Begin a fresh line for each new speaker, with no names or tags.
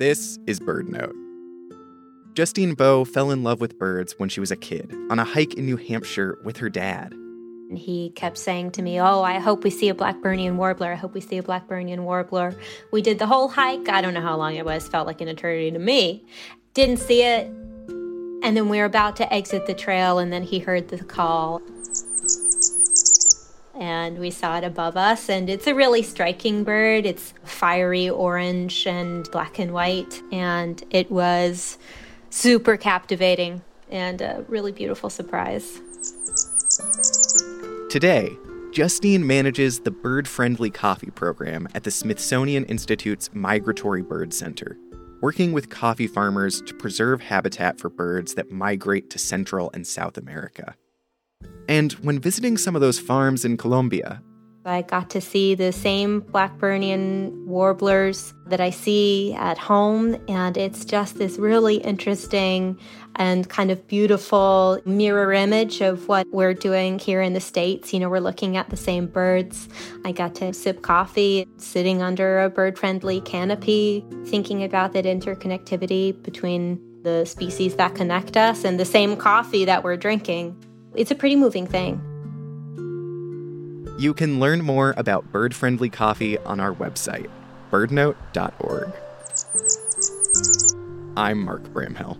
This is BirdNote. Justine Bowe fell in love with birds when she was a kid on a hike in New Hampshire with her dad.
He kept saying to me, Oh, I hope we see a Blackburnian warbler. I hope we see a Blackburnian warbler. We did the whole hike. I don't know how long it was, felt like an eternity to me. Didn't see it. And then we were about to exit the trail, and then he heard the call. And we saw it above us, and it's a really striking bird. It's fiery orange and black and white, and it was super captivating and a really beautiful surprise.
Today, Justine manages the bird friendly coffee program at the Smithsonian Institute's Migratory Bird Center, working with coffee farmers to preserve habitat for birds that migrate to Central and South America. And when visiting some of those farms in Colombia,
I got to see the same Blackburnian warblers that I see at home, and it's just this really interesting and kind of beautiful mirror image of what we're doing here in the States. You know, we're looking at the same birds. I got to sip coffee sitting under a bird friendly canopy, thinking about that interconnectivity between the species that connect us and the same coffee that we're drinking. It's a pretty moving thing.
You can learn more about bird friendly coffee on our website, birdnote.org. I'm Mark Bramhill.